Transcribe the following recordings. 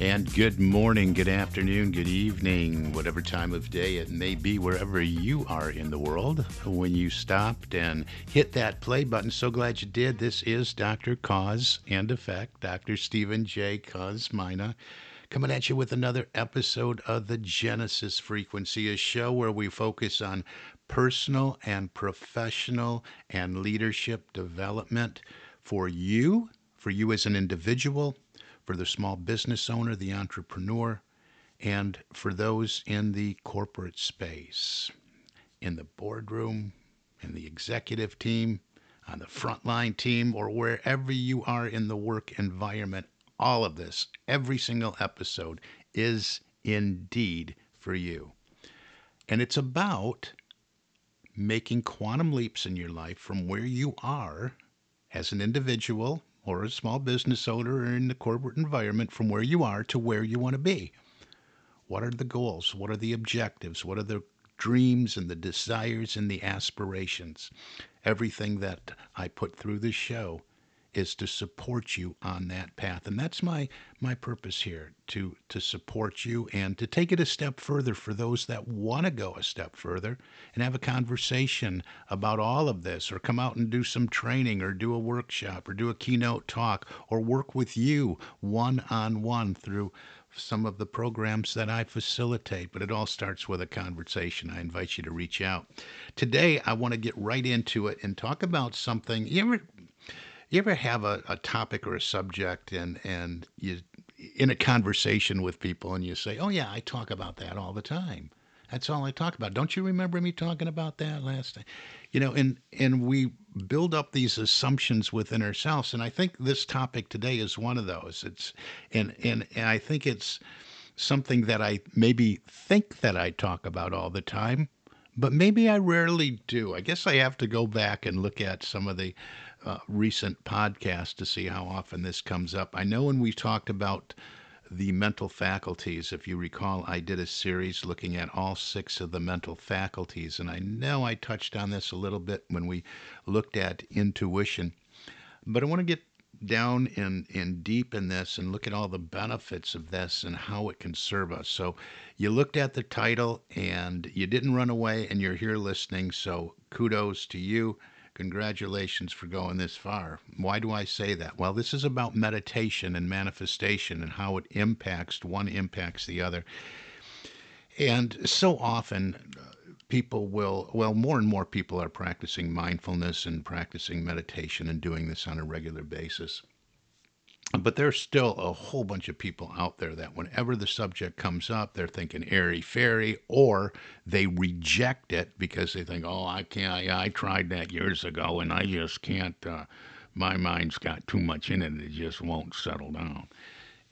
And good morning, good afternoon, good evening, whatever time of day it may be, wherever you are in the world. When you stopped and hit that play button, so glad you did. This is Dr. Cause and Effect, Dr. Stephen J. Kosmyna, coming at you with another episode of the Genesis Frequency, a show where we focus on personal and professional and leadership development for you, for you as an individual for the small business owner, the entrepreneur, and for those in the corporate space, in the boardroom, in the executive team, on the frontline team, or wherever you are in the work environment. All of this, every single episode, is indeed for you. And it's about making quantum leaps in your life from where you are as an individual or a small business owner in the corporate environment from where you are to where you want to be. What are the goals? What are the objectives? What are the dreams and the desires and the aspirations? Everything that I put through this show is to support you on that path. And that's my my purpose here to to support you and to take it a step further for those that want to go a step further and have a conversation about all of this or come out and do some training or do a workshop or do a keynote talk or work with you one on one through some of the programs that I facilitate, but it all starts with a conversation. I invite you to reach out. Today, I want to get right into it and talk about something. You ever you ever have a, a topic or a subject and and you in a conversation with people and you say, "Oh yeah, I talk about that all the time." That's all I talk about. Don't you remember me talking about that last time? You know, and and we build up these assumptions within ourselves, and I think this topic today is one of those. It's and and, and I think it's something that I maybe think that I talk about all the time, but maybe I rarely do. I guess I have to go back and look at some of the uh, recent podcasts to see how often this comes up. I know when we talked about the mental faculties, if you recall, I did a series looking at all six of the mental faculties, and I know I touched on this a little bit when we looked at intuition. But I want to get down and, and deep in this and look at all the benefits of this and how it can serve us. So, you looked at the title and you didn't run away, and you're here listening. So, kudos to you. Congratulations for going this far. Why do I say that? Well, this is about meditation and manifestation and how it impacts, one impacts the other. And so often, people will, well, more and more people are practicing mindfulness and practicing meditation and doing this on a regular basis. But there's still a whole bunch of people out there that whenever the subject comes up, they're thinking airy fairy, or they reject it because they think, "Oh, I can't. I, I tried that years ago, and I just can't. Uh, my mind's got too much in it; it just won't settle down."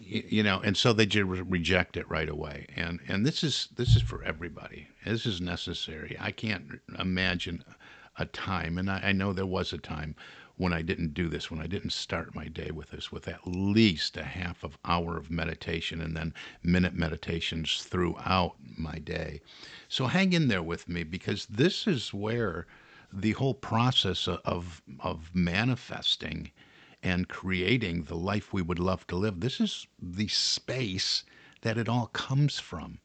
You, know, and so they just reject it right away. And and this is this is for everybody. This is necessary. I can't imagine a time, and I, I know there was a time when I didn't do this, when I didn't start my day with this, with at least a half of hour of meditation and then minute meditations throughout my day. So hang in there with me because this is where the whole process of of manifesting and creating the life we would love to live. This is the space that it all comes from.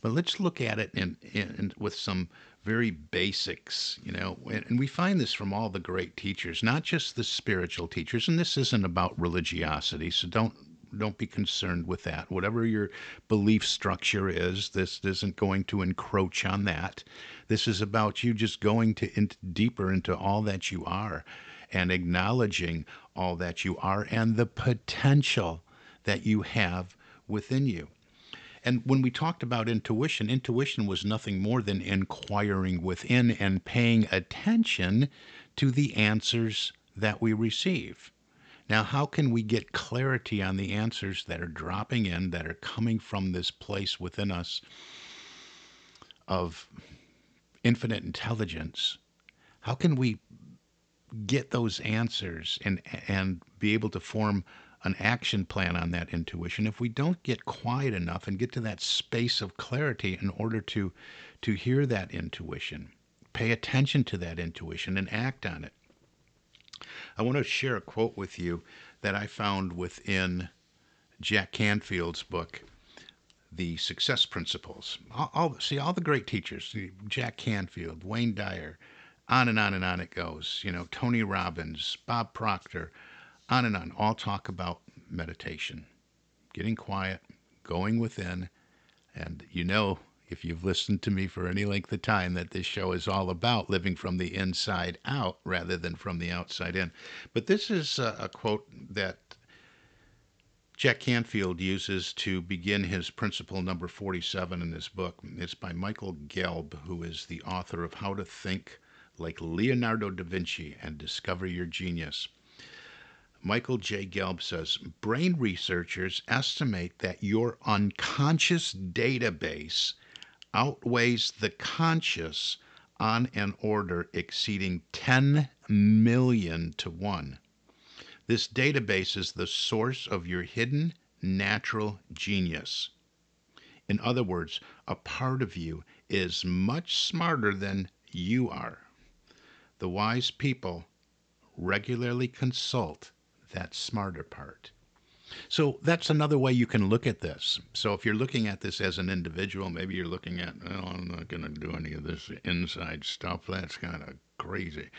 But let's look at it in, in, with some very basics, you know, and, we find this from all the great teachers, not just the spiritual teachers. And this isn't about religiosity, so don't don't be concerned with that. Whatever your belief structure is, this isn't going to encroach on that. This is about you just going to in, deeper into all that you are and acknowledging all that you are and the potential that you have within you. And when we talked about intuition, intuition was nothing more than inquiring within and paying attention to the answers that we receive. Now, how can we get clarity on the answers that are dropping in, that are coming from this place within us of infinite intelligence? How can we get those answers and and be able to form an action plan on that intuition. If we don't get quiet enough and get to that space of clarity in order to to hear that intuition pay attention to that intuition and act on it. I want to share a quote with you that i found within jack canfield's book the success principles. All, see all the great teachers jack canfield wayne dyer on and on and on it goes. You know, Tony Robbins, Bob Proctor, on and on, all talk about meditation, getting quiet, going within. And you know, if you've listened to me for any length of time, that this show is all about living from the inside out rather than from the outside in. But this is a, a quote that Jack Canfield uses to begin his principle number 47 in this book. It's by Michael Gelb, who is the author of How to Think like Leonardo da Vinci and discover your genius. Michael J. Gelb says brain researchers estimate that your unconscious database outweighs the conscious on an order exceeding 10 million to 1. This database is the source of your hidden natural genius. In other words, a part of you is much smarter than you are. The wise people regularly consult that smarter part. So that's another way you can look at this. So if you're looking at this as an individual, maybe you're looking at, oh, I'm not going to do any of this inside stuff. That's kind of crazy.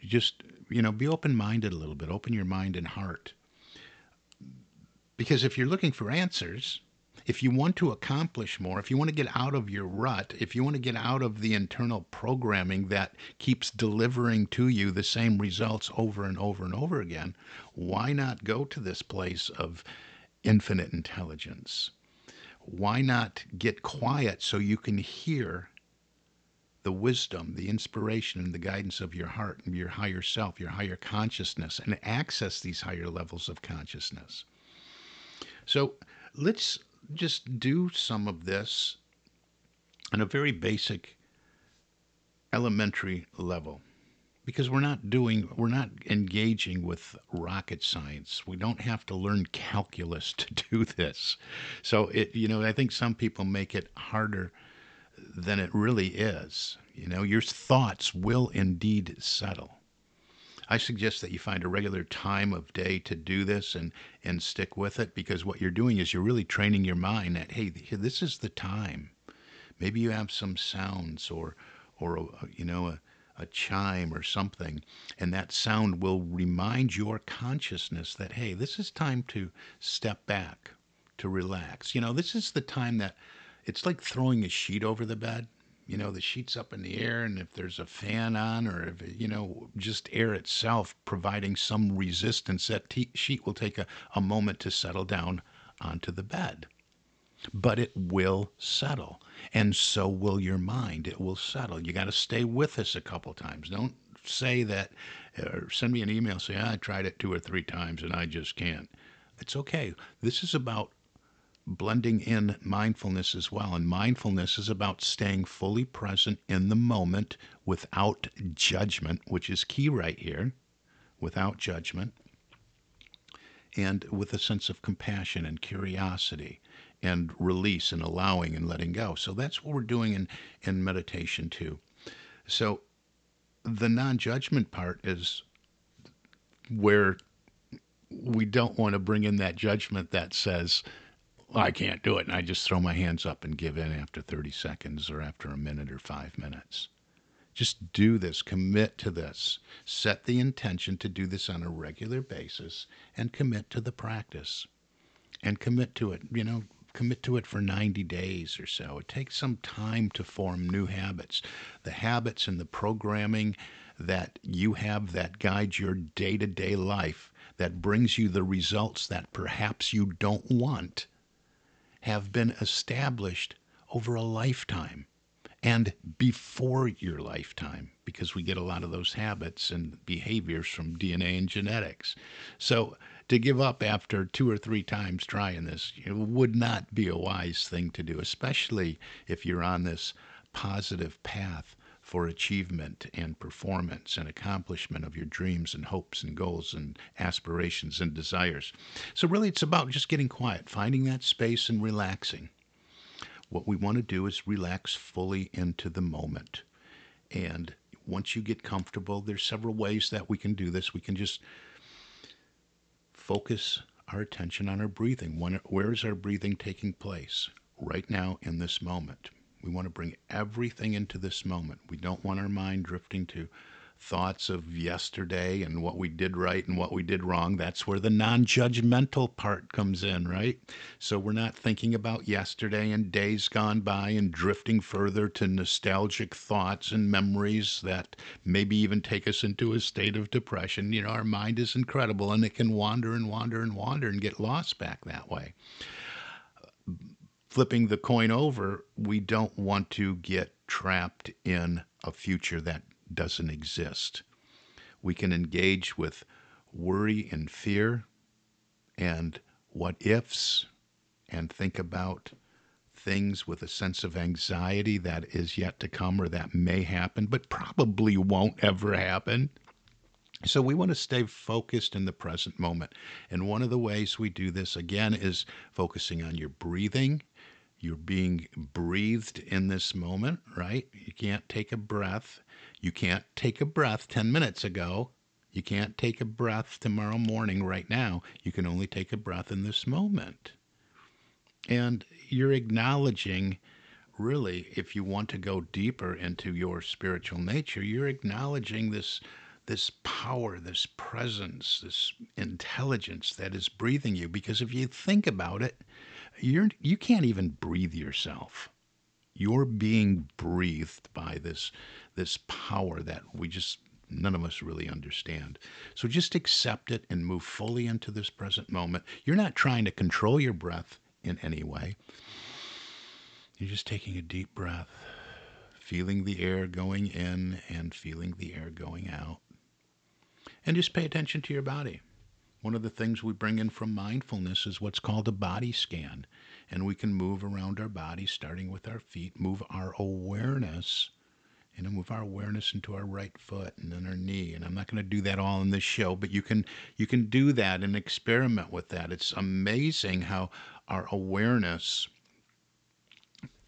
Just, you know, be open minded a little bit, open your mind and heart. Because if you're looking for answers, if you want to accomplish more, if you want to get out of your rut, if you want to get out of the internal programming that keeps delivering to you the same results over and over and over again, why not go to this place of infinite intelligence? Why not get quiet so you can hear the wisdom, the inspiration, and the guidance of your heart and your higher self, your higher consciousness, and access these higher levels of consciousness? So let's just do some of this on a very basic elementary level. Because we're not doing we're not engaging with rocket science. We don't have to learn calculus to do this. So it you know i think some people make it harder than it really is. You know your thoughts will indeed settle I suggest that you find a regular time of day to do this and and stick with it because what you're doing is you're really training your mind that hey, this is the time. Maybe you have some sounds or or a, you know a a chime or something, and that sound will remind your consciousness that, hey, this is time to step back, to relax. You know, this is the time that it's like throwing a sheet over the bed you know, the sheet's up in the air, and if there's a fan on, or if, you know, just air itself providing some resistance, that sheet will take a, a moment to settle down onto the bed. But it will settle, and so will your mind. It will settle. You got to stay with us a couple times. Don't say that, or send me an email, say, I tried it two or three times and I just can't. It's okay. This is about blending in mindfulness as well. And mindfulness is about staying fully present in the moment without judgment, which is key right here, without judgment, and with a sense of compassion and curiosity and release and allowing and letting go. So that's what we're doing in, in meditation too. So the non judgment part is where we don't want to bring in that judgment that says, I can't do it. And I just throw my hands up and give in after 30 seconds or after a minute or five minutes. Just do this, commit to this, set the intention to do this on a regular basis, and commit to the practice. And commit to it, you know, commit to it for 90 days or so. It takes some time to form new habits. The habits and the programming that you have that guides your day to day life, that brings you the results that perhaps you don't want, have been established over a lifetime and before your lifetime because we get a lot of those habits and behaviors from DNA and genetics. So to give up after two or three times trying this would not be a wise thing to do, especially if you're on this positive path for achievement and performance and accomplishment of your dreams and hopes and goals and aspirations and desires. So, really, it's about just getting quiet, finding that space and relaxing. What we want to do is relax fully into the moment. And once you get comfortable, there's several ways that we can do this. We can just focus our attention on our breathing. where is our breathing taking place? Right now in this moment. We want to bring everything into this moment. We don't want our mind drifting to thoughts of yesterday and what we did right and what we did wrong. That's where the non judgmental part comes in, right? So we're not thinking about yesterday and days gone by and drifting further to nostalgic thoughts and memories that maybe even take us into a state of depression. You know, our mind is incredible and it can wander and wander and wander and get lost back that way. Flipping the coin over, we don't want to get trapped in a future that doesn't exist. We can engage with worry and fear and what ifs and think about things with a sense of anxiety that is yet to come or that may happen, but probably won't ever happen. So we want to stay focused in the present moment. And one of the ways we do this, again, is focusing on your breathing. You're being breathed in this moment, right? You can't take a breath you can't take a breath 10 minutes ago. You can't take a breath tomorrow morning right now. You can only take a breath in this moment. And you're acknowledging, really, if you want to go deeper into your spiritual nature, you're acknowledging this this power, this presence, this intelligence that is breathing you. Because if you think about it, you're you can't even breathe yourself. You're being breathed by this this power that we just none of us really understand. So just accept it and move fully into this present moment. You're not trying to control your breath in any way. You're just taking a deep breath, feeling the air going in and feeling the air going out. And just pay attention to your body. One of the things we bring in from mindfulness is what's called a body scan. And we can move around our body, starting with our feet, move our awareness and then move our awareness into our right foot and then our knee. And I'm not going to do that all in this show, but you can you can do that and experiment with that. It's amazing how our awareness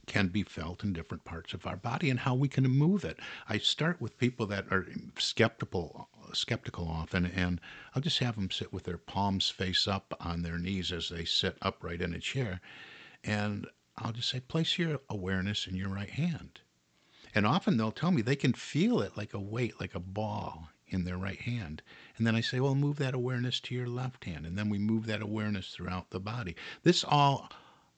can be felt in different parts of our body and how we can move it. I start with people that are skeptical skeptical often and I'll just have them sit with their palms face up on their knees as they sit upright in a chair and I'll just say place your awareness in your right hand and often they'll tell me they can feel it like a weight, like a ball in their right hand. And then I say, well, move that awareness to your left hand. And then we move that awareness throughout the body. This all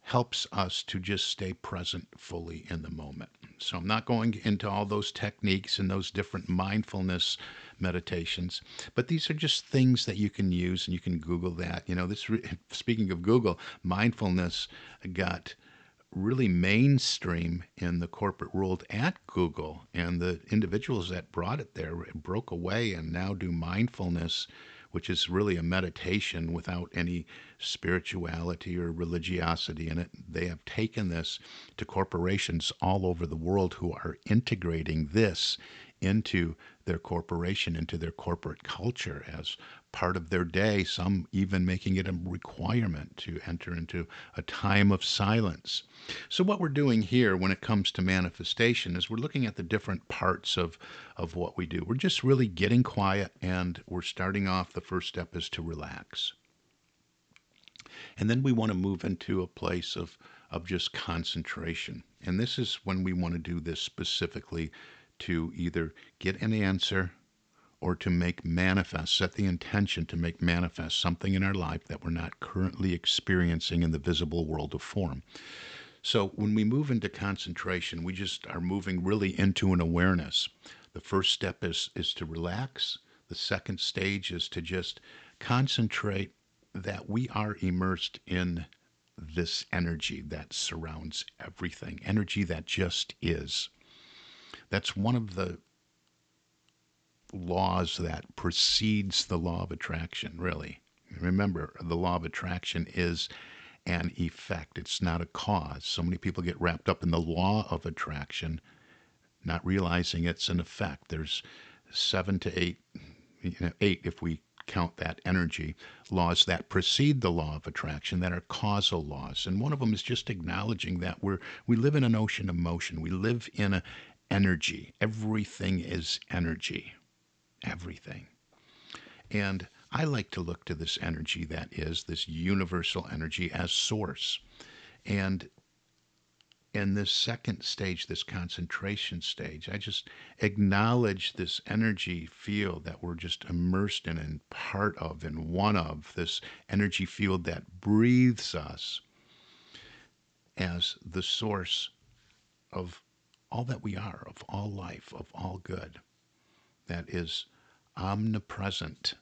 helps us to just stay present fully in the moment. So I'm not going into all those techniques and those different mindfulness meditations, but these are just things that you can use and you can Google that. You know, this speaking of Google, mindfulness got really mainstream in the corporate world at Google. And the individuals that brought it there broke away and now do mindfulness, which is really a meditation without any spirituality or religiosity in it. They have taken this to corporations all over the world who are integrating this into their corporation, into their corporate culture as part of their day, some even making it a requirement to enter into a time of silence. So, what we're doing here when it comes to manifestation is we're looking at the different parts of, of what we do. We're just really getting quiet and we're starting off. The first step is to relax. And then we want to move into a place of, of just concentration. And this is when we want to do this specifically to either get an answer or to make manifest, set the intention to make manifest something in our life that we're not currently experiencing in the visible world of form. So when we move into concentration, we just are moving really into an awareness. The first step is, is to relax. The second stage is to just concentrate that we are immersed in this energy that surrounds everything, energy that just is. That's one of the laws that precedes the law of attraction, really. Remember, the law of attraction is an effect, it's not a cause. So many people get wrapped up in the law of attraction, not realizing it's an effect. There's seven to eight, you know, eight if we count that energy, laws that precede the law of attraction that are causal laws. And one of them is just acknowledging that we're we live in an ocean of motion. We live in a energy. Everything is energy. Everything. And I like to look to this energy that is, this universal energy, as source. And in this second stage, this concentration stage, I just acknowledge this energy field that we're just immersed in and part of and one of, this energy field that breathes us as the source of all that we are, of all life, of all good, that is omnipresent,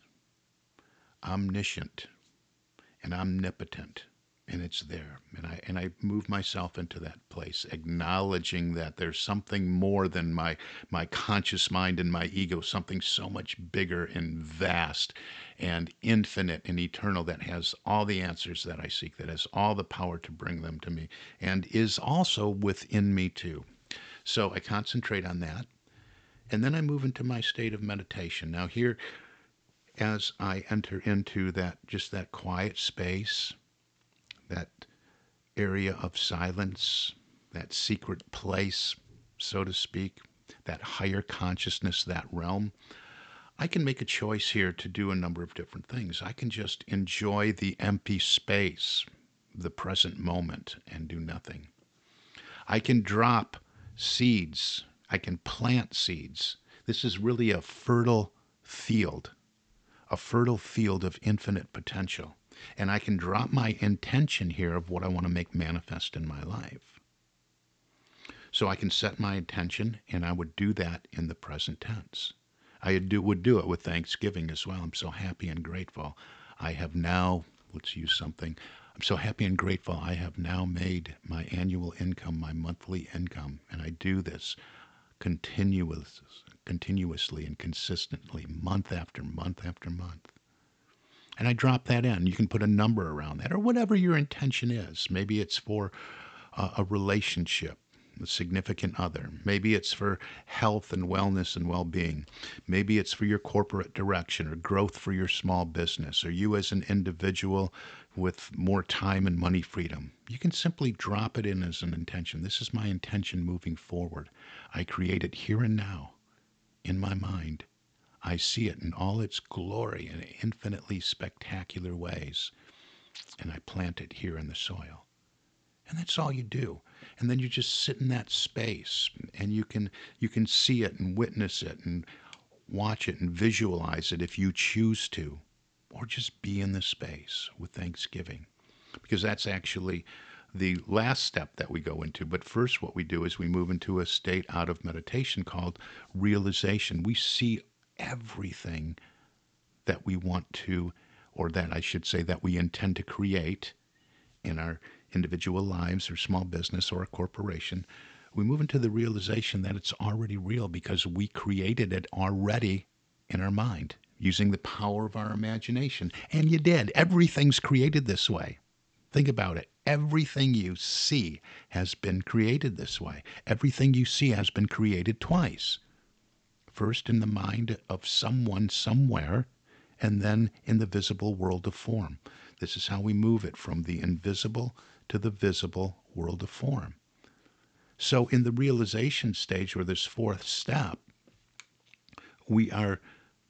omniscient, and omnipotent. And it's there. And i and i move myself into that place acknowledging that there's something more than my my conscious mind and my ego something so much bigger and vast and infinite and eternal that has all the answers that i seek that has all the power to bring them to me and is also within me too so i concentrate on that and then i move into my state of meditation now here as i enter into that just that quiet space that area of silence, that secret place, so to speak, that higher consciousness, that realm, I can make a choice here to do a number of different things. I can just enjoy the empty space, the present moment, and do nothing. I can drop seeds. I can plant seeds. This is really a fertile field, a fertile field of infinite potential and I can drop my intention here of what I want to make manifest in my life. So I can set my intention, and I would do that in the present tense. I would do it with thanksgiving as well. I'm so happy and grateful. I have now, let's use something. I'm so happy and grateful. I have now made my annual income my monthly income, and I do this continuous, continuously and consistently, month after month after month. And I drop that in. You can put a number around that or whatever your intention is. Maybe it's for a relationship, a significant other. Maybe it's for health and wellness and well being. Maybe it's for your corporate direction or growth for your small business or you as an individual with more time and money freedom. You can simply drop it in as an intention. This is my intention moving forward. I create it here and now in my mind I see it in all its glory in infinitely spectacular ways, and I plant it here in the soil. And that's all you do. And then you just sit in that space and you can you can see it and witness it and watch it and visualize it if you choose to or just be in the space with thanksgiving because that's actually the last step that we go into. But first, what we do is we move into a state out of meditation called realization. We see everything that we want to, or that I should say, that we intend to create in our individual lives or small business or a corporation, we move into the realization that it's already real because we created it already in our mind using the power of our imagination. And you did. Everything's created this way. Think about it. Everything you see has been created this way. Everything you see has been created twice first in the mind of someone somewhere, and then in the visible world of form. This is how we move it from the invisible to the visible world of form. So, in the realization stage, or this fourth step, we are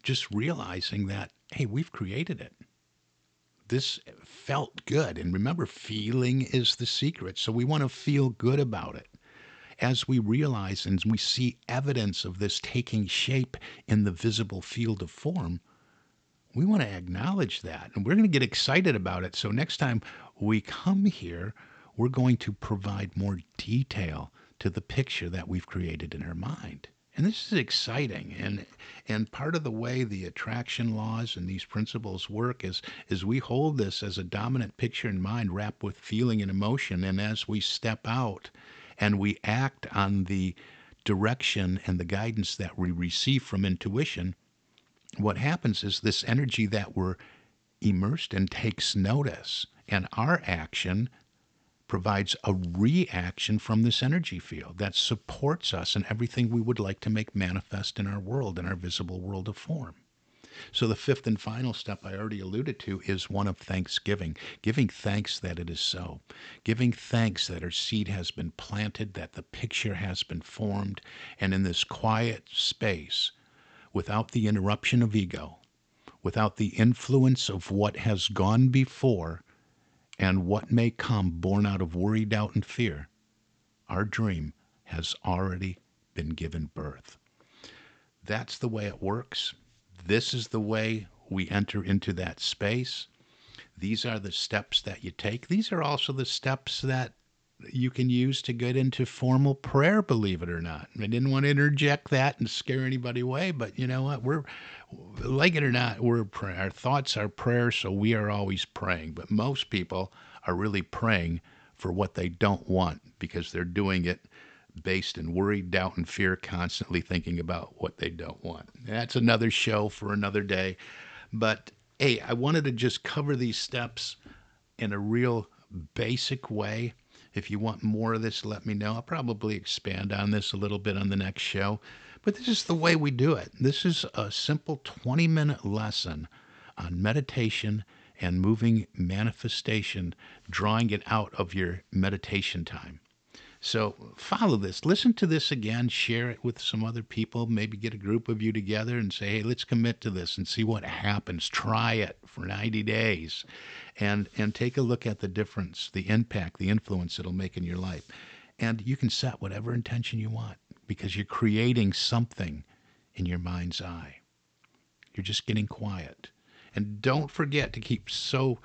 just realizing that, hey, we've created it. This felt good. And remember, feeling is the secret. So, we want to feel good about it as we realize and we see evidence of this taking shape in the visible field of form, we want to acknowledge that and we're going to get excited about it. So next time we come here, we're going to provide more detail to the picture that we've created in our mind. And this is exciting. And and part of the way the attraction laws and these principles work is is we hold this as a dominant picture in mind wrapped with feeling and emotion. And as we step out and we act on the direction and the guidance that we receive from intuition, what happens is this energy that we're immersed in takes notice. And our action provides a reaction from this energy field that supports us in everything we would like to make manifest in our world, in our visible world of form. So, the fifth and final step I already alluded to is one of thanksgiving, giving thanks that it is so, giving thanks that our seed has been planted, that the picture has been formed, and in this quiet space, without the interruption of ego, without the influence of what has gone before, and what may come born out of worry, doubt, and fear, our dream has already been given birth. That's the way it works. This is the way we enter into that space. These are the steps that you take. These are also the steps that you can use to get into formal prayer, believe it or not. I didn't want to interject that and scare anybody away, but you know what? We're, like it or not, we're praying. Our thoughts are prayers, so we are always praying. But most people are really praying for what they don't want because they're doing it based in worry, doubt, and fear, constantly thinking about what they don't want. That's another show for another day. But hey, I wanted to just cover these steps in a real basic way if you want more of this, let me know. I'll probably expand on this a little bit on the next show. But this is the way we do it. This is a simple 20 minute lesson on meditation and moving manifestation, drawing it out of your meditation time. So follow this. Listen to this again. Share it with some other people. Maybe get a group of you together and say, hey, let's commit to this and see what happens. Try it for 90 days and, and take a look at the difference, the impact, the influence it'll make in your life. And you can set whatever intention you want because you're creating something in your mind's eye. You're just getting quiet. And don't forget to keep so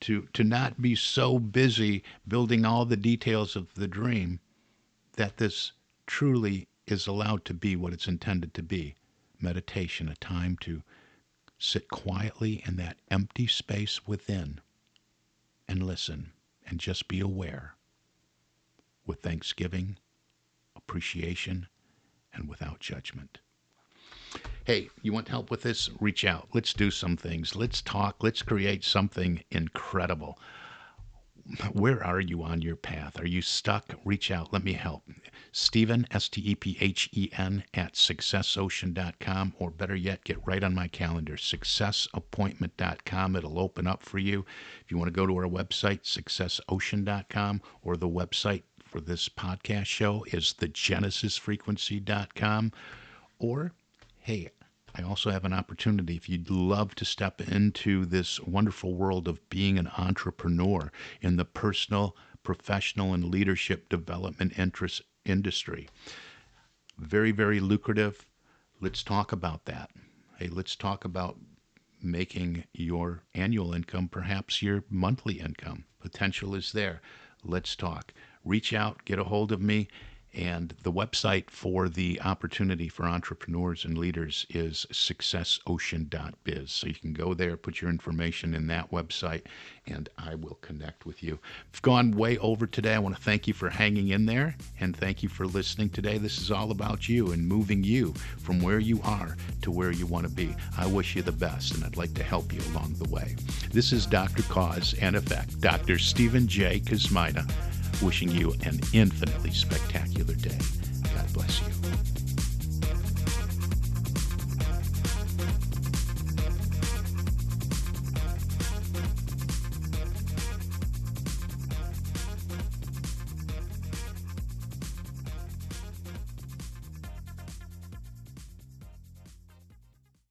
to to not be so busy building all the details of the dream that this truly is allowed to be what it's intended to be meditation, a time to sit quietly in that empty space within and listen and just be aware with thanksgiving, appreciation, and without judgment. Hey, you want help with this? Reach out. Let's do some things. Let's talk. Let's create something incredible where are you on your path? Are you stuck? Reach out. Let me help. Stephen, S T E P H E N, at successocean.com, or better yet, get right on my calendar, successappointment.com. It'll open up for you. If you want to go to our website, successocean.com, or the website for this podcast show is thegenesisfrequency.com, or hey, I also have an opportunity if you'd love to step into this wonderful world of being an entrepreneur in the personal, professional, and leadership development interest industry. Very, very lucrative. Let's talk about that. Hey, let's talk about making your annual income perhaps your monthly income. Potential is there. Let's talk. Reach out, get a hold of me, and the website for the opportunity for entrepreneurs and leaders is successocean.biz. So you can go there, put your information in that website, and I will connect with you. I've gone way over today. I want to thank you for hanging in there and thank you for listening today. This is all about you and moving you from where you are to where you want to be. I wish you the best, and I'd like to help you along the way. This is Dr. Cause and Effect, Dr. Stephen J. Kosmyna wishing you an infinitely spectacular day. God bless you.